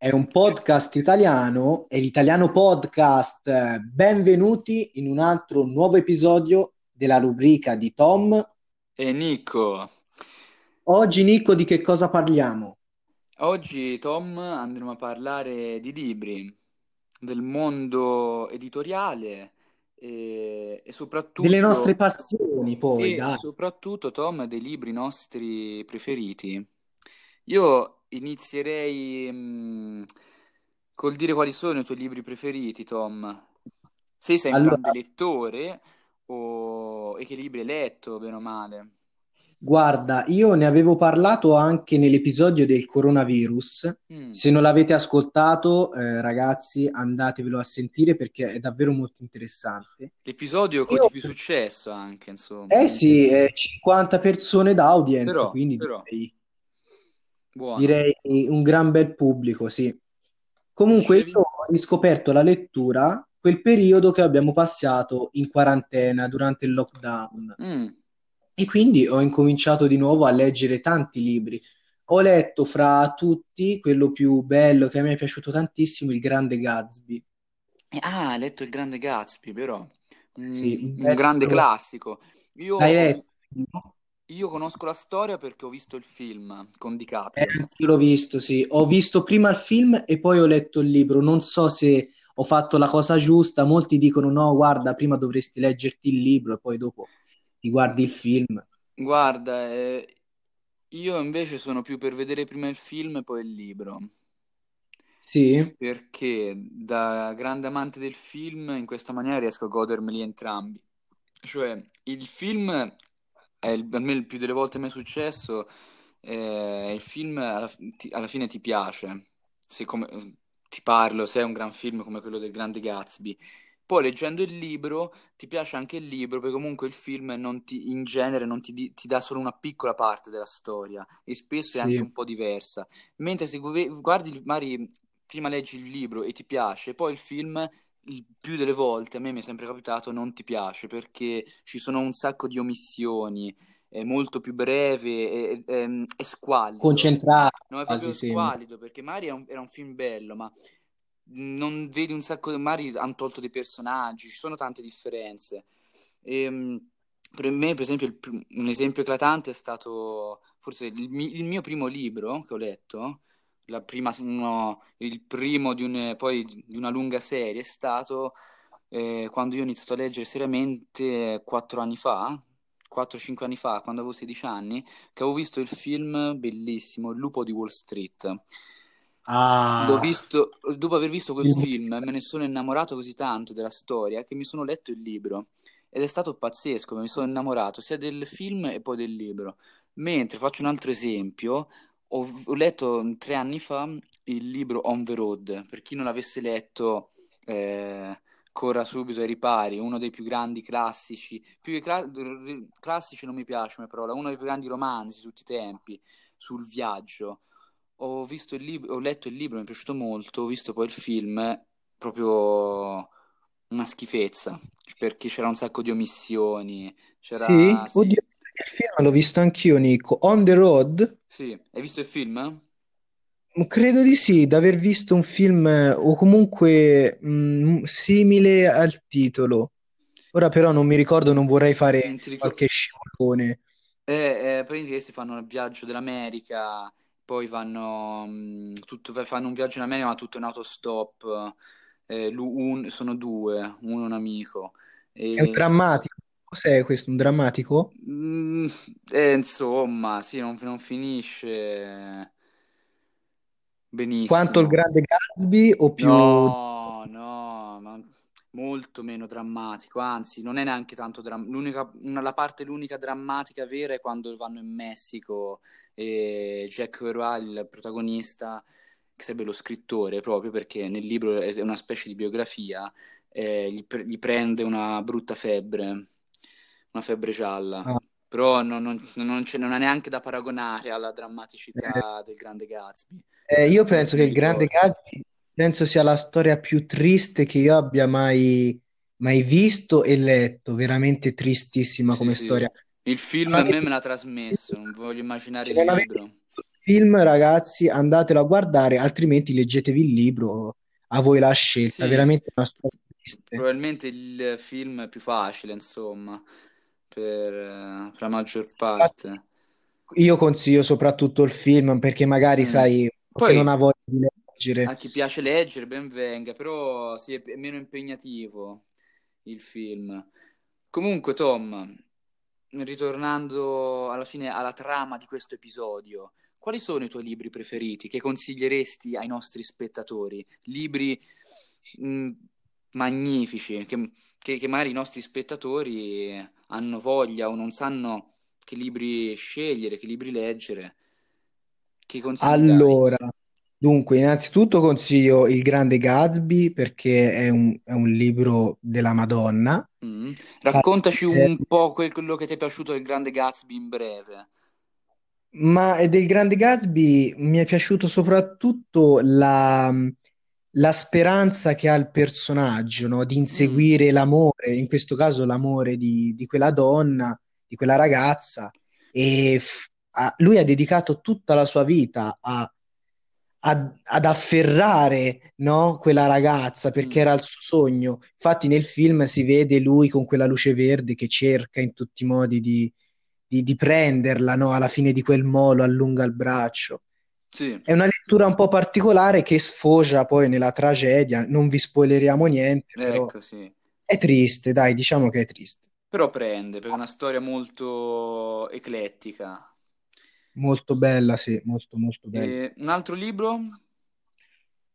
è un podcast italiano, è l'Italiano Podcast. Benvenuti in un altro nuovo episodio della rubrica di Tom. E Nico, Oggi, Nico, di che cosa parliamo? oggi Tom andremo a parlare di libri, del mondo editoriale e, e Delle nostre soprattutto, passioni, poi, e dai. soprattutto Tom dei libri nostri preferiti. Io inizierei mm, col dire quali sono i tuoi libri preferiti, Tom. Se sei un grande Allora, lettore o... e che libri hai letto, bene o male. guarda, io ne avevo parlato anche nell'episodio del coronavirus. Mm. Se non l'avete ascoltato, eh, ragazzi, andatevelo a sentire perché è davvero molto interessante. L'episodio con Io, più successo anche, insomma, eh sì, eh, 50 persone d'audience, Però, quindi però, direi, buono. direi un gran bel pubblico, sì. Comunque io ho riscoperto la lettura quel periodo che abbiamo passato in quarantena durante il lockdown Mm. e quindi ho incominciato di nuovo a leggere tanti libri. Ho letto fra tutti quello più bello che a me è piaciuto tantissimo, Il Grande Gatsby. E- Ah, hai letto Il Grande Gatsby, però. Sì, Mm, un un grande classico. Io, L'hai letto? Io conosco la storia perché ho visto il film con Eh, DiCaprio. anch'io l'ho visto, sì. Ho visto prima il film e poi ho letto il libro. Non so se ho fatto la cosa giusta. Molti dicono no, guarda, prima dovresti leggerti il libro e poi dopo ti guardi il film. Guarda, eh, io invece sono più per vedere prima il film e poi il libro. Sì? Perché da grande amante del film, in questa maniera riesco a godermeli entrambi. Cioè, il film è il, a me il più delle volte mi è successo, eh, il film alla, ti- alla fine ti piace, se come, ti parlo, se è un gran film come quello del Grande Gatsby. Poi leggendo il libro ti piace anche il libro, perché comunque il film non ti- in genere non ti, ti dà solo una piccola parte della storia e spesso è anche Sì. un po' diversa. Mentre se gu- guardi, magari prima leggi il libro e ti piace, poi il film il più delle volte, a me mi è sempre capitato, non ti piace perché ci sono un sacco di omissioni, è molto più breve, è, è- è squallido. Concentrato, No, è quasi proprio squallido perché magari è un- era un film bello, ma non vedi un sacco, magari hanno tolto dei personaggi, ci sono tante differenze. Ehm, per me, per esempio, il un esempio eclatante è stato forse il, il mio primo libro che ho letto, prima, uno- il primo di, un- poi di una lunga serie, è stato eh, quando io ho iniziato a leggere seriamente quattro anni fa, 4-5 anni fa, quando avevo 16 anni, che avevo visto il film bellissimo, Il lupo di Wall Street. L'ho Ah, visto, dopo aver visto quel il- film, me ne sono innamorato così tanto della storia che mi sono letto il libro. Ed è stato pazzesco, mi sono innamorato sia del film e poi del libro. Mentre faccio un altro esempio, ho, ho letto tre anni fa il libro On the Road. Per chi non l'avesse letto, eh, corra subito ai ripari, uno dei più grandi classici. Più che r- classici non mi piace come parola, uno dei più grandi romanzi di tutti i tempi sul viaggio. Ho visto il libro, ho letto il libro, mi è piaciuto molto, ho visto poi il film, proprio una schifezza, perché c'era un sacco di omissioni, Sì? c'era... Oddio, Sì, il film l'ho visto anch'io, Nico. On the Road? sì, hai visto il film? Credo di sì, di aver visto un film eh, o comunque mm, simile al titolo. Ora però non mi ricordo, non vorrei fare Non ti ricordo... qualche scivolone. Eh, eh, praticamente questi fanno il viaggio dell'America, poi vanno, mh, tutto, fanno un viaggio in America ma tutto in autostop, eh, lu- un- sono due, uno è un amico. È un E, drammatico. Cos'è questo? Un drammatico? Mm, eh, insomma, sì, non, non finisce Quanto il benissimo. Grande Gatsby o più... No, no, ma molto meno drammatico, anzi, non è neanche tanto drammatico. la parte l'unica drammatica vera è quando vanno in Messico e Jack Kerouac, il protagonista, che sarebbe lo scrittore proprio perché nel libro è una specie di biografia, eh, gli, pre- gli prende una brutta febbre, una febbre gialla. Ah, Però non, non, non c'è- non è neanche da paragonare alla eh, drammaticità del Grande Gatsby, eh, io penso che il Grande. Gatsby penso sia la storia più triste che io abbia mai, mai visto e letto. Veramente tristissima Sì, come sì. storia. Il film a me me l'ha trasmesso, non voglio immaginare il libro. film, ragazzi, andatelo a guardare, altrimenti leggetevi il libro, a voi la scelta, Sì, veramente una storia triste. probabilmente il film più facile, insomma, per, eh, per la maggior parte. io consiglio soprattutto il film perché magari, Mm. sai, che non Poi ha voglia di a leggere. chi piace leggere, ben venga, però sì, è è meno impegnativo il film. Comunque, Tom, ritornando alla fine alla trama di questo episodio, quali sono i tuoi libri preferiti che consiglieresti ai nostri spettatori? Libri mh, magnifici che, che- che magari i nostri spettatori hanno voglia o non sanno che libri scegliere, che libri leggere. Che consigli dai? Allora, dunque, innanzitutto consiglio Il Grande Gatsby perché è un, è un libro della Madonna. Mm. Raccontaci vedere- un po' quel- quello che ti è piaciuto del Grande Gatsby in breve. Ma del Grande Gatsby mi è piaciuto soprattutto la, la speranza che ha il personaggio, no? Di Mm. inseguire l'amore, in questo caso l'amore di, di quella donna, di quella ragazza, e f- lui ha dedicato tutta la sua vita a- a- ad afferrare, no? Quella ragazza perché Mm. era il suo sogno. Infatti nel film si vede lui con quella luce verde che cerca in tutti i modi di di, di prenderla, no? Alla fine di quel molo allunga il braccio. Sì, È una lettura un po' particolare che sfocia poi nella tragedia, non vi spoileriamo niente, ecco, sì. è triste, dai, diciamo che è triste. Però prende, perché è una storia molto eclettica. Molto bella, sì, molto molto bella. E un altro libro?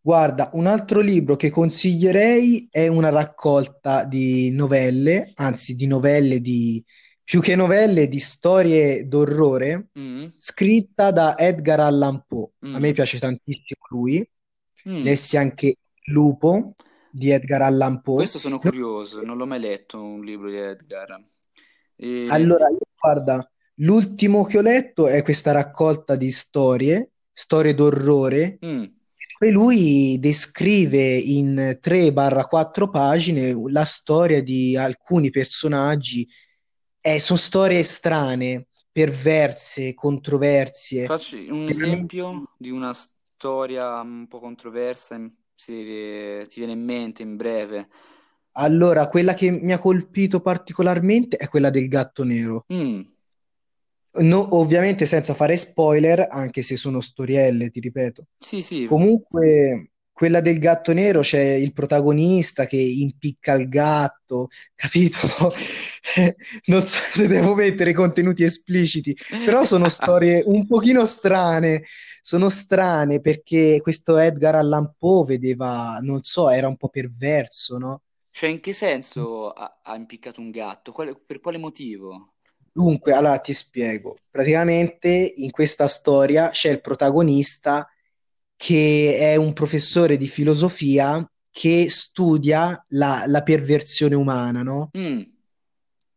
Guarda, un altro libro che consiglierei è una raccolta di novelle, anzi di novelle di, più che novelle, di storie d'orrore, Mm, scritta da Edgar Allan Poe. A me mm, piace tantissimo lui. mm. Lessi anche lupo di Edgar Allan Poe. Questo sono No- curioso, non l'ho mai letto un libro di Edgar. E- Allora, io, guarda, l'ultimo che ho letto è questa raccolta di storie, storie d'orrore, Mm, e lui descrive in 3-4 pagine la storia di alcuni personaggi. Eh, sono storie strane, perverse, controversie. Facci un esempio di una storia un po' controversa, se ti viene in mente in breve. Allora, quella che mi ha colpito particolarmente è quella del gatto nero. Mm, No, ovviamente senza fare spoiler, anche se sono storielle, ti ripeto. sì, sì, Comunque, quella del gatto nero c'è il protagonista che impicca il gatto, capito? Non so se devo mettere contenuti espliciti, però sono storie un pochino strane. Sono strane perché questo Edgar Allan Poe vedeva, non so, era un po' perverso, no? Cioè, in che senso ha, ha impiccato un gatto? Quale- per quale motivo? Dunque, allora ti spiego. Praticamente in questa storia c'è il protagonista che è un professore di filosofia che studia la, la perversione umana, no? Mm,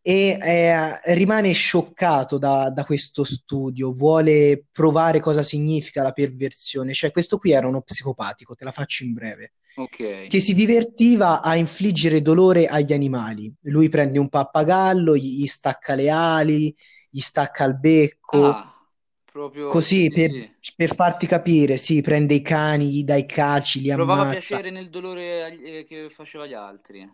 E eh, rimane scioccato da, da questo studio, vuole provare cosa significa la perversione. Cioè, questo qui era uno psicopatico, te la faccio in breve ok. che si divertiva a infliggere dolore agli animali. Lui prende un pappagallo, gli, gli stacca le ali, gli stacca il becco, Ah, proprio, sì, così sì, per, per farti capire, sì, prende i cani, gli dà i calci, li Provava ammazza. piacere nel dolore agli- eh, che faceva agli altri,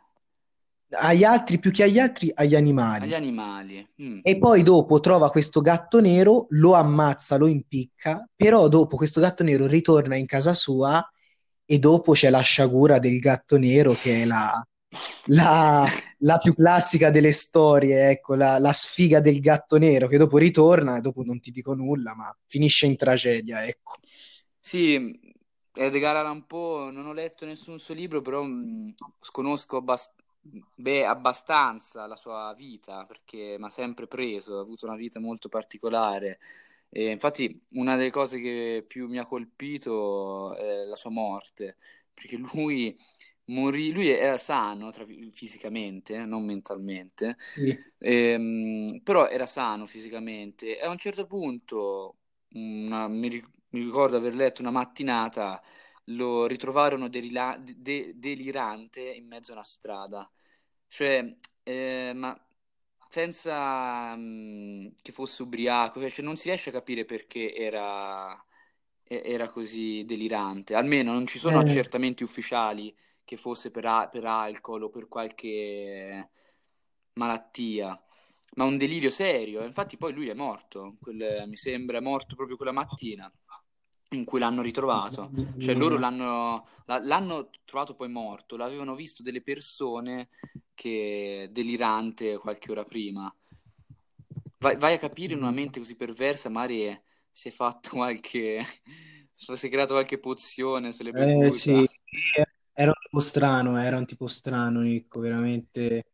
Agli altri, più che agli altri, agli agli animali. animali. Mm. E poi dopo trova questo gatto nero, lo ammazza, lo impicca, però dopo questo gatto nero ritorna in casa sua e dopo c'è la sciagura del gatto nero che è la, la, la più classica delle storie, ecco, la, la sfiga del gatto nero che dopo ritorna e dopo non ti dico nulla, ma finisce in tragedia, ecco. Sì, Edgar Allan Poe, non ho letto nessun suo libro, però mh, conosco abbast- beh, abbastanza la sua vita, perché mi ha sempre preso, ha avuto una vita molto particolare. E infatti una delle cose che più mi ha colpito è la sua morte, perché lui morì, lui era sano tra- fisicamente, eh, non mentalmente, Sì, Ehm, però era sano fisicamente. E a un certo punto, una- mi, mi ricordo aver letto una mattinata, lo ritrovarono delira- de- delirante in mezzo a una strada, cioè, eh, ma senza mm, che fosse ubriaco, cioè non si riesce a capire perché era, era così delirante. Almeno non ci sono Eh, accertamenti ufficiali che fosse per, a- per alcol o per qualche malattia, ma un delirio serio. Infatti poi lui è morto, quel- mi sembra è morto proprio quella mattina in cui l'hanno ritrovato. Cioè loro l'hanno, l'hanno trovato poi morto, l'avevano visto delle persone che delirante qualche ora prima. Vai, vai a capire in una mente così perversa, magari si è fatto qualche... si è creato qualche pozione, se l'è Eh, bevuta. sì, era un tipo strano, era un tipo strano, Nico, veramente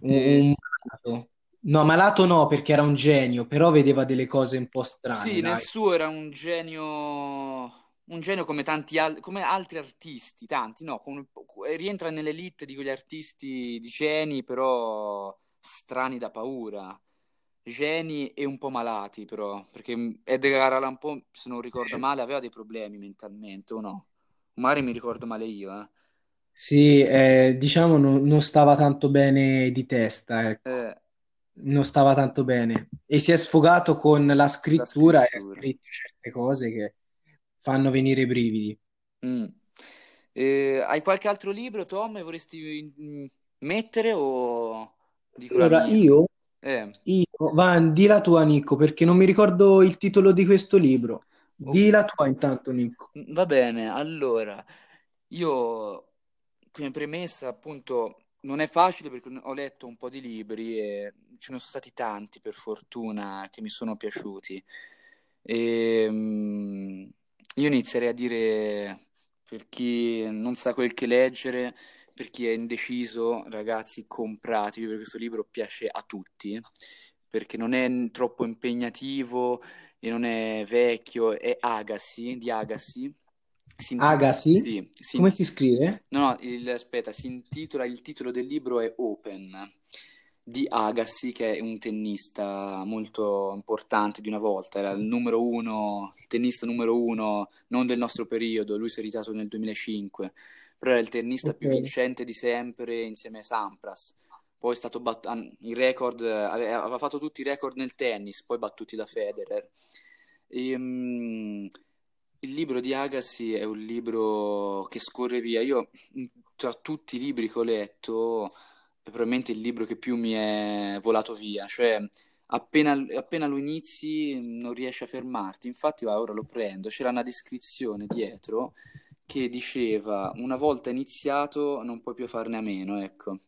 un, E- un malato. No, malato no, perché era un genio, però vedeva delle cose un po' strane, Sì, nel dai. suo era un genio, un genio come tanti al- come altri artisti, tanti, no, come- rientra nell'elite di quegli artisti di geni, però strani da paura, geni e un po' malati, però, perché Edgar Allan Poe, se non ricordo male, aveva dei problemi mentalmente, o no? Magari mi ricordo male io, eh. Sì, eh, diciamo non, non stava tanto bene di testa, ecco, Eh, non stava tanto bene e si è sfogato con la la scrittura e ha scrittura. scritto certe cose che fanno venire i brividi. Mm. Eh, hai qualche altro libro, Tom, e vorresti mm, mettere o dico Allora, io, Eh, io, va, di la tua, Nico, perché non mi ricordo il titolo di questo libro. Di la tua intanto, Nico. Mm, Va bene, allora, io come premessa, appunto, non è facile perché ho letto un po' di libri e ce ne sono stati tanti, per fortuna, che mi sono piaciuti. E, mm, io inizierei a dire, per chi non sa quel che leggere, per chi è indeciso, ragazzi, compratevi perché questo libro piace a tutti, perché non è troppo impegnativo e non è vecchio, è Agassi, di Agassi. Si inti- Agassi? sì, si Come si scrive? No, no, il- aspetta, si intitola, il titolo del libro è Open di Agassi, che è un tennista molto importante di una volta, era il numero uno, il tennista numero uno, non del nostro periodo, lui si è ritirato nel 2005, però era il tennista più Ok. vincente di sempre insieme a Sampras. Poi è stato bat- il record, eh, ave- aveva fatto tutti i record nel tennis, poi battuti da Federer. E, mm, il libro di Agassi è un libro che scorre via. Io, mh, tra tutti i libri che ho letto, è probabilmente il libro che più mi è volato via. Cioè, appena, appena lo inizi, non riesci a fermarti. Infatti, va, ora lo prendo. C'era una descrizione dietro che diceva: Una volta iniziato, non puoi più farne a meno. Ecco.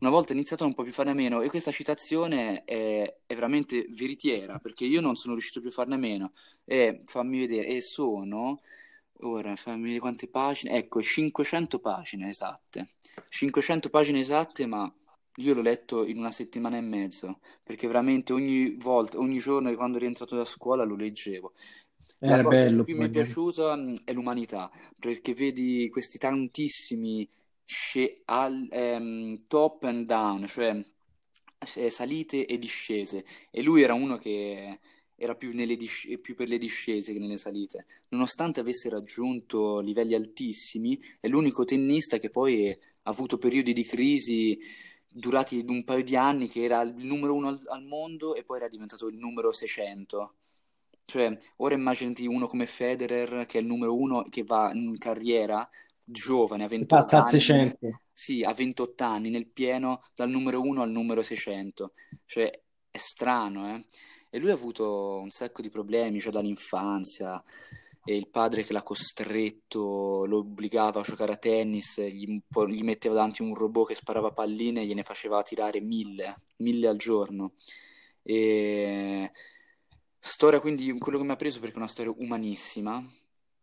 Una volta iniziato non puoi più farne a meno e questa citazione è, è veramente veritiera perché io non sono riuscito più a farne a meno. E fammi vedere, e sono, ora fammi vedere quante pagine, ecco 500 pagine esatte, 500 pagine esatte ma io l'ho letto in una settimana e mezzo perché veramente ogni volta, ogni giorno quando ero rientrato da scuola lo leggevo. La Era cosa che bello più mi è piaciuta mh, è l'umanità, perché vedi questi tantissimi sce- al- ehm, top and down, cioè salite e discese, e lui era uno che era più, dis- più per le discese che nelle salite. Nonostante avesse raggiunto livelli altissimi, è l'unico tennista che poi ha avuto periodi di crisi durati un paio di anni, che era il numero uno al, al mondo e poi era diventato il numero 600. Cioè, ora immaginati uno come Federer, che è il numero uno, che va in carriera, giovane, a 28 Passa anni, 600. sì, a 28 anni, nel pieno, dal numero 1 al numero 600. Cioè, è strano, eh? E lui ha avuto un sacco di problemi, cioè dall'infanzia, e il padre che l'ha costretto, lo obbligava a giocare a tennis, gli, gli metteva davanti un robot che sparava palline e gliene faceva tirare mille, mille al giorno. E... Storia quindi quello che mi ha preso perché è una storia umanissima,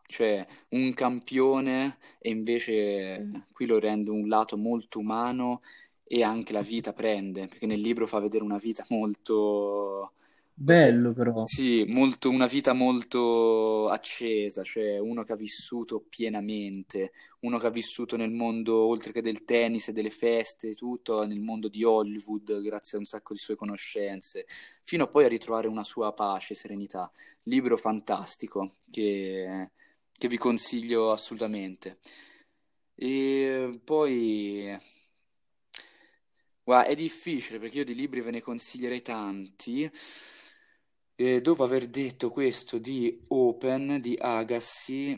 cioè un campione e invece qui lo rende un lato molto umano e anche la vita prende, perché nel libro fa vedere una vita molto, Bello però. sì, molto, una vita molto accesa, cioè uno che ha vissuto pienamente, uno che ha vissuto nel mondo, oltre che del tennis e delle feste, e tutto, nel mondo di Hollywood, grazie a un sacco di sue conoscenze, fino a poi a ritrovare una sua pace, serenità. Libro fantastico che, che vi consiglio assolutamente. E poi, guarda, è difficile perché io di libri ve ne consiglierei tanti. E dopo aver detto questo di Open, di Agassi,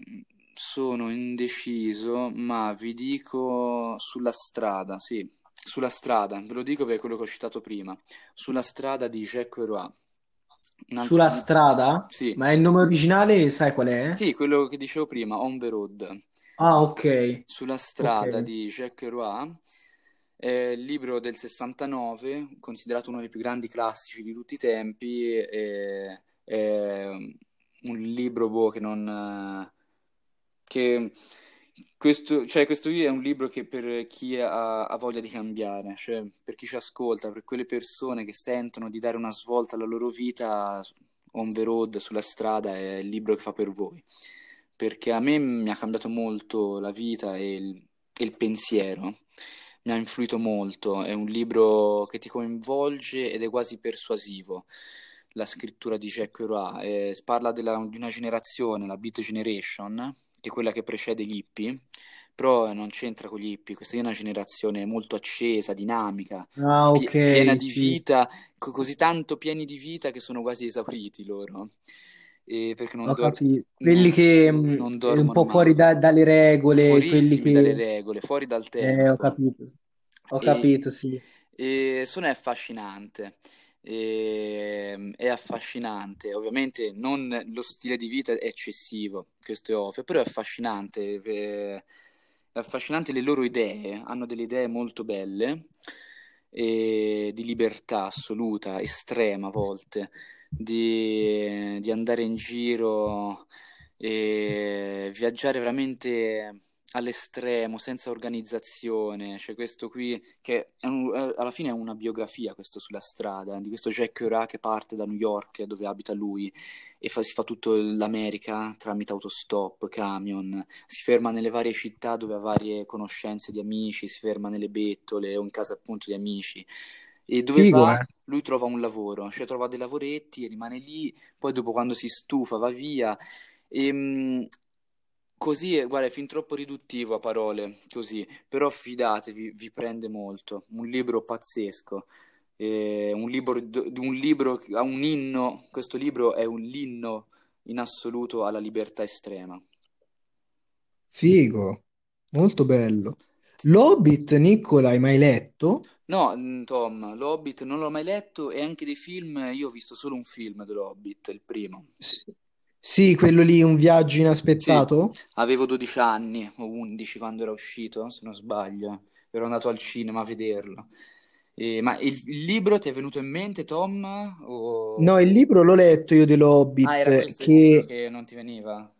sono indeciso, ma vi dico sulla strada, sì, sulla strada, ve lo dico per quello che ho citato prima, sulla strada di Jacques Roy. Altro Sulla li- strada? Sì, Ma il nome originale sai qual è? sì, quello che dicevo prima, On the Road. Ah, ok. Sulla strada di Jacques Roy, è il libro del 69, considerato uno dei più grandi classici di tutti i tempi, e- è un libro boh, che non... che questo, cioè, questo è un libro che per chi ha, ha voglia di cambiare, cioè per chi ci ascolta, per quelle persone che sentono di dare una svolta alla loro vita, On the Road, sulla strada, è il libro che fa per voi. Perché a me mi ha cambiato molto la vita e il, e il pensiero, mi ha influito molto, è un libro che ti coinvolge ed è quasi persuasivo, la scrittura di Jack Kerouac, eh, parla della- di una generazione, la Beat Generation, che è quella che precede gli hippie, però non c'entra con gli hippie, questa è una generazione molto accesa, dinamica, Ah, pie- ok, piena di sì. vita, co- così tanto pieni di vita che sono quasi esauriti loro, e perché non, Ho dor- capito. Quelli non- che non un dormono po' fuori da- dalle regole, quelli fuorissimi dalle che... regole, fuori dal Eh, ho tempo. capito. Ho E, capito, sì. e Sono affascinante. E- è affascinante, ovviamente non lo stile di vita è eccessivo, questo è ovvio, però è affascinante. eh, È affascinante le loro idee, hanno delle idee molto belle, e di libertà assoluta, estrema a volte, di, di andare in giro e viaggiare veramente all'estremo, senza organizzazione. C'è questo qui che un- alla fine è una biografia, questo sulla strada, di questo Jack Kerouac che parte da New York, dove abita lui, e fa- si fa tutto l'America tramite autostop, camion, si ferma nelle varie città dove ha varie conoscenze di amici, si ferma nelle bettole o in casa appunto di amici. E dove Figo, va, eh? lui trova un lavoro, cioè trova dei lavoretti, rimane lì, poi dopo quando si stufa va via. E, mh, così, è- guarda, è fin troppo riduttivo a parole, così, però fidatevi, vi prende molto. Un libro pazzesco. Eh, un libro, un libro un inno, questo libro è un l'inno in assoluto alla libertà estrema. Figo. Molto bello. L'Hobbit, Nicola, hai mai letto? No, mm, Tom, l'Hobbit non l'ho mai letto e anche dei film, io ho visto solo un film dell'Hobbit, il primo. Sì, Sì, quello lì, Un viaggio Sì, inaspettato? avevo 12 anni o 11 quando era uscito, se non sbaglio. Ero andato al cinema a vederlo. E- ma il, il libro ti è venuto in mente, Tom? O... No, il libro l'ho letto io Ah, era dell'Hobbit, questo il libro che... che non ti veniva?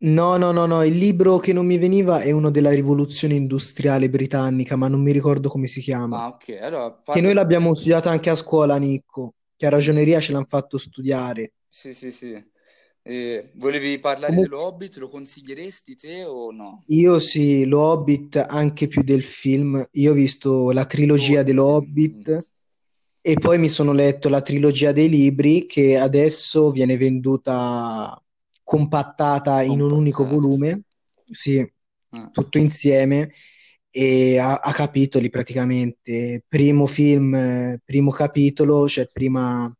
No, no, no, no, il libro che non mi veniva è uno della rivoluzione industriale britannica, ma non mi ricordo come si chiama. Ah, ok, allora Che noi l'abbiamo studiato anche a scuola, Nicco, che a ragioneria ce l'hanno fatto studiare. Sì, sì, sì. Eh, volevi parlare Comunque, dello Hobbit? Lo consiglieresti te o no? io sì, lo Hobbit anche più del film. Io ho visto la trilogia dello Tolkien. mm. Hobbit e poi mi sono letto la trilogia dei libri che adesso viene venduta compattata in un unico volume, sì, Ah. tutto insieme e a, a capitoli praticamente. Primo film, eh, primo capitolo, cioè prima,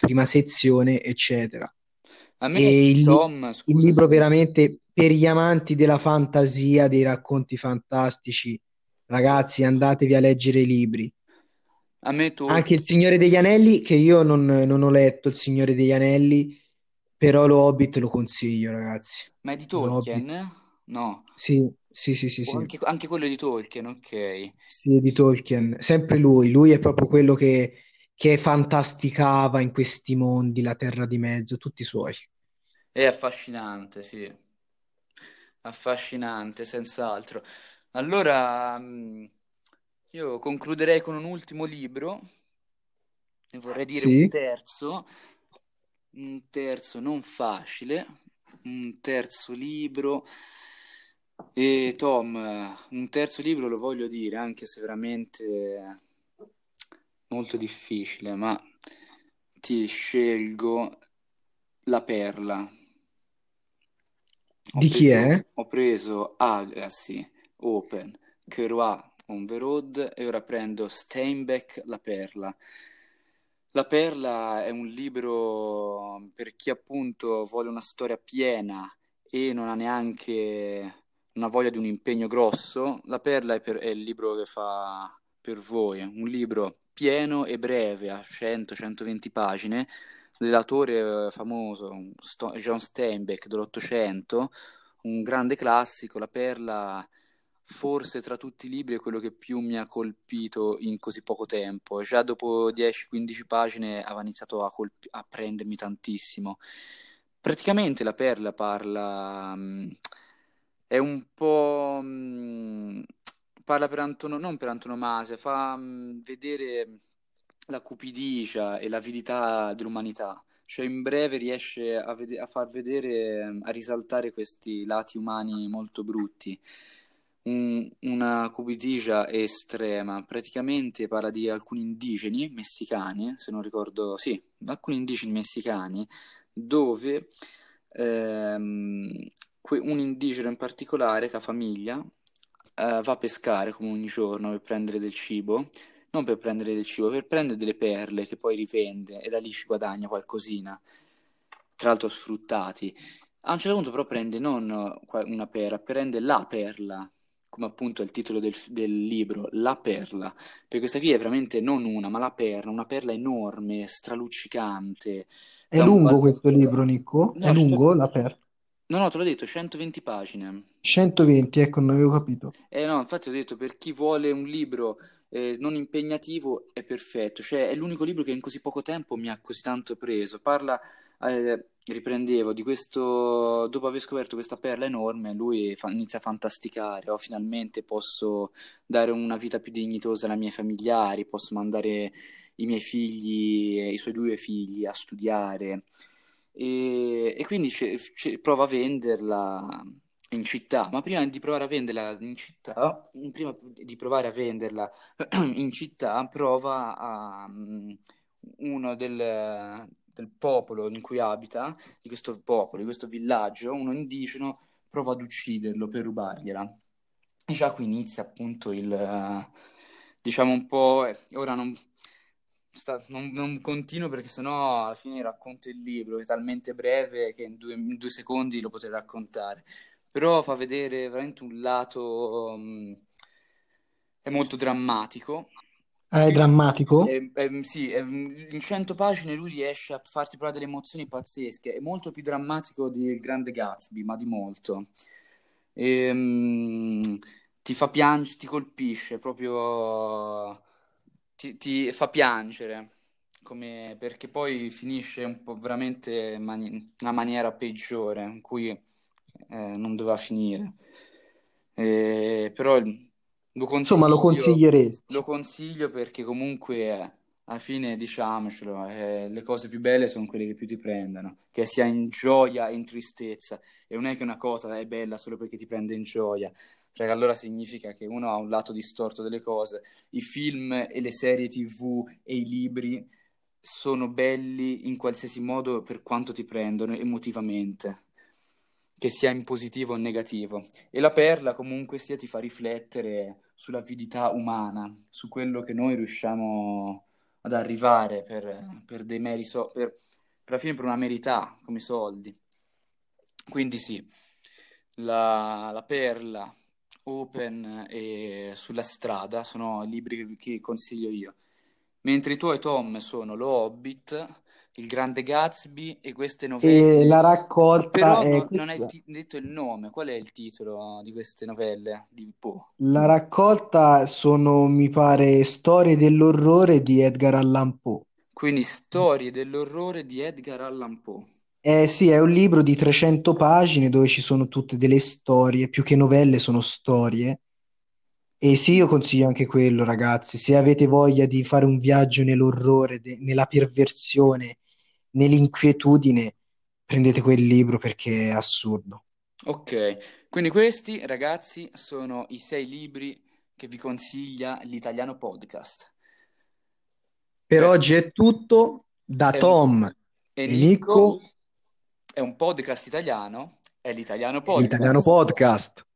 prima sezione, eccetera. A me, E il, Tom, il scusa libro se... veramente per gli amanti della fantasia, dei racconti fantastici, ragazzi, andatevi a leggere i libri. A me Anche Tolkien... Il Signore degli Anelli, che io non, non ho letto Il Signore degli Anelli, però lo Hobbit lo consiglio, ragazzi. Ma è di. Tolkien? No. Sì, sì, sì, sì, sì. anche, anche quello di Tolkien, ok. Sì, di Tolkien. Sempre lui. Lui è proprio quello che, che fantasticava in questi mondi, la Terra di Mezzo, tutti i suoi. È affascinante, sì. Affascinante, senz'altro. Allora, mm, io concluderei con un ultimo libro, ne vorrei dire un Sì? terzo, un terzo non facile, un terzo libro. E Tom, un terzo libro lo voglio dire, anche se veramente molto difficile, ma ti scelgo La Perla. Ho Di chi preso, è? ho preso Agassi, Open, Kerouac, On the Road e ora prendo Steinbeck, La Perla. La Perla è un libro per chi appunto vuole una storia piena e non ha neanche una voglia di un impegno grosso. La Perla è, per- è il libro che fa per voi, un libro pieno e breve, a 100-120 pagine, dell'autore eh, famoso Sto- John Steinbeck dell'Ottocento, un grande classico, La Perla forse tra tutti i libri è quello che più mi ha colpito in così poco tempo. Già dopo 10-15 pagine aveva iniziato a, colpi- a, prendermi tantissimo. Praticamente la Perla parla, mh, è un po', mh, parla per antono- non per antonomasia, fa mh, vedere la cupidigia e l'avidità dell'umanità. Cioè, in breve riesce a, vede- a far vedere, a risaltare questi lati umani molto brutti un- una cupidigia estrema. Praticamente parla di alcuni indigeni messicani, se non ricordo, sì, alcuni indigeni messicani, dove ehm, que- un indigeno in particolare, che ha famiglia, eh, va a pescare come ogni giorno per prendere del cibo, non per prendere del cibo, per prendere delle perle che poi rivende e da lì ci guadagna qualcosina, tra l'altro sfruttati. A un certo punto però prende non una perla, prende la perla come appunto è il titolo del, del, libro, La Perla, perché questa qui è veramente non una, ma la perla, una perla enorme, straluccicante. È lungo val... questo libro, Nico? No, è lungo sto... la perla? No, no, te l'ho detto, 120 pagine. 120, ecco, non avevo capito. Eh no, infatti ho detto, per chi vuole un libro eh, non impegnativo è perfetto, cioè è l'unico libro che in così poco tempo mi ha così tanto preso. Parla, eh, riprendevo di questo, dopo aver scoperto questa perla enorme, lui fa, inizia a fantasticare, oh, finalmente posso dare una vita più dignitosa ai miei familiari, posso mandare i miei figli, i suoi due figli a studiare. E, e quindi c- c- prova a venderla in città, ma prima di provare a venderla in città, prima di provare a venderla in città, prova a um, uno del, del, popolo in cui abita, di questo popolo, di questo villaggio, uno indigeno, prova ad ucciderlo per rubargliela. E già qui inizia appunto il, diciamo un po', eh, ora non, sta, non, non, continuo perché sennò alla fine racconto il libro, è talmente breve che in due, in due secondi lo potrei raccontare però fa vedere veramente un lato um, è molto drammatico. È drammatico? È, è, sì, è, in 100 pagine lui riesce a farti provare delle emozioni pazzesche. È molto più drammatico di Il Grande Gatsby, ma di molto. E, um, ti fa piangere, ti colpisce proprio, ti, ti fa piangere. Come, perché poi finisce un po' veramente in mani- una maniera peggiore in cui eh, non doveva finire. Eh, però lo Insomma, lo consiglieresti? Lo consiglio perché comunque eh, alla fine, diciamocelo, eh, le cose più belle sono quelle che più ti prendono, che sia in gioia e in tristezza. E non è che una cosa è bella solo perché ti prende in gioia, perché allora significa che uno ha un lato distorto delle cose. I film e le serie TV e i libri sono belli in qualsiasi modo per quanto ti prendono emotivamente che sia in positivo o in negativo. E la perla comunque sia ti fa riflettere sull'avidità umana, su quello che noi riusciamo ad arrivare per, per dei meri so- per, per fine per una merità come i soldi. Quindi sì, la, la perla, Open e Sulla strada sono libri che, che consiglio io. Mentre i tuoi Tom sono Lo Hobbit, il Grande Gatsby e queste novelle. E la raccolta Però è non, non hai questa. ti- detto il nome. Qual è il titolo di queste novelle di Poe? La raccolta sono, mi pare, Storie dell'orrore di Edgar Allan Poe. Quindi Storie dell'orrore di Edgar Allan Poe. Eh sì, è un libro di 300 pagine dove ci sono tutte delle storie, più che novelle sono storie. E sì, io consiglio anche quello, ragazzi. Se avete voglia di fare un viaggio nell'orrore, de- nella perversione nell'inquietudine, prendete quel libro perché è assurdo. Ok, quindi questi ragazzi sono i sei libri che vi consiglia l'Italiano Podcast. Per Beh, oggi è tutto da è un- Tom e e Nico Nico, è un podcast italiano, è l'Italiano l'italiano Podcast. podcast.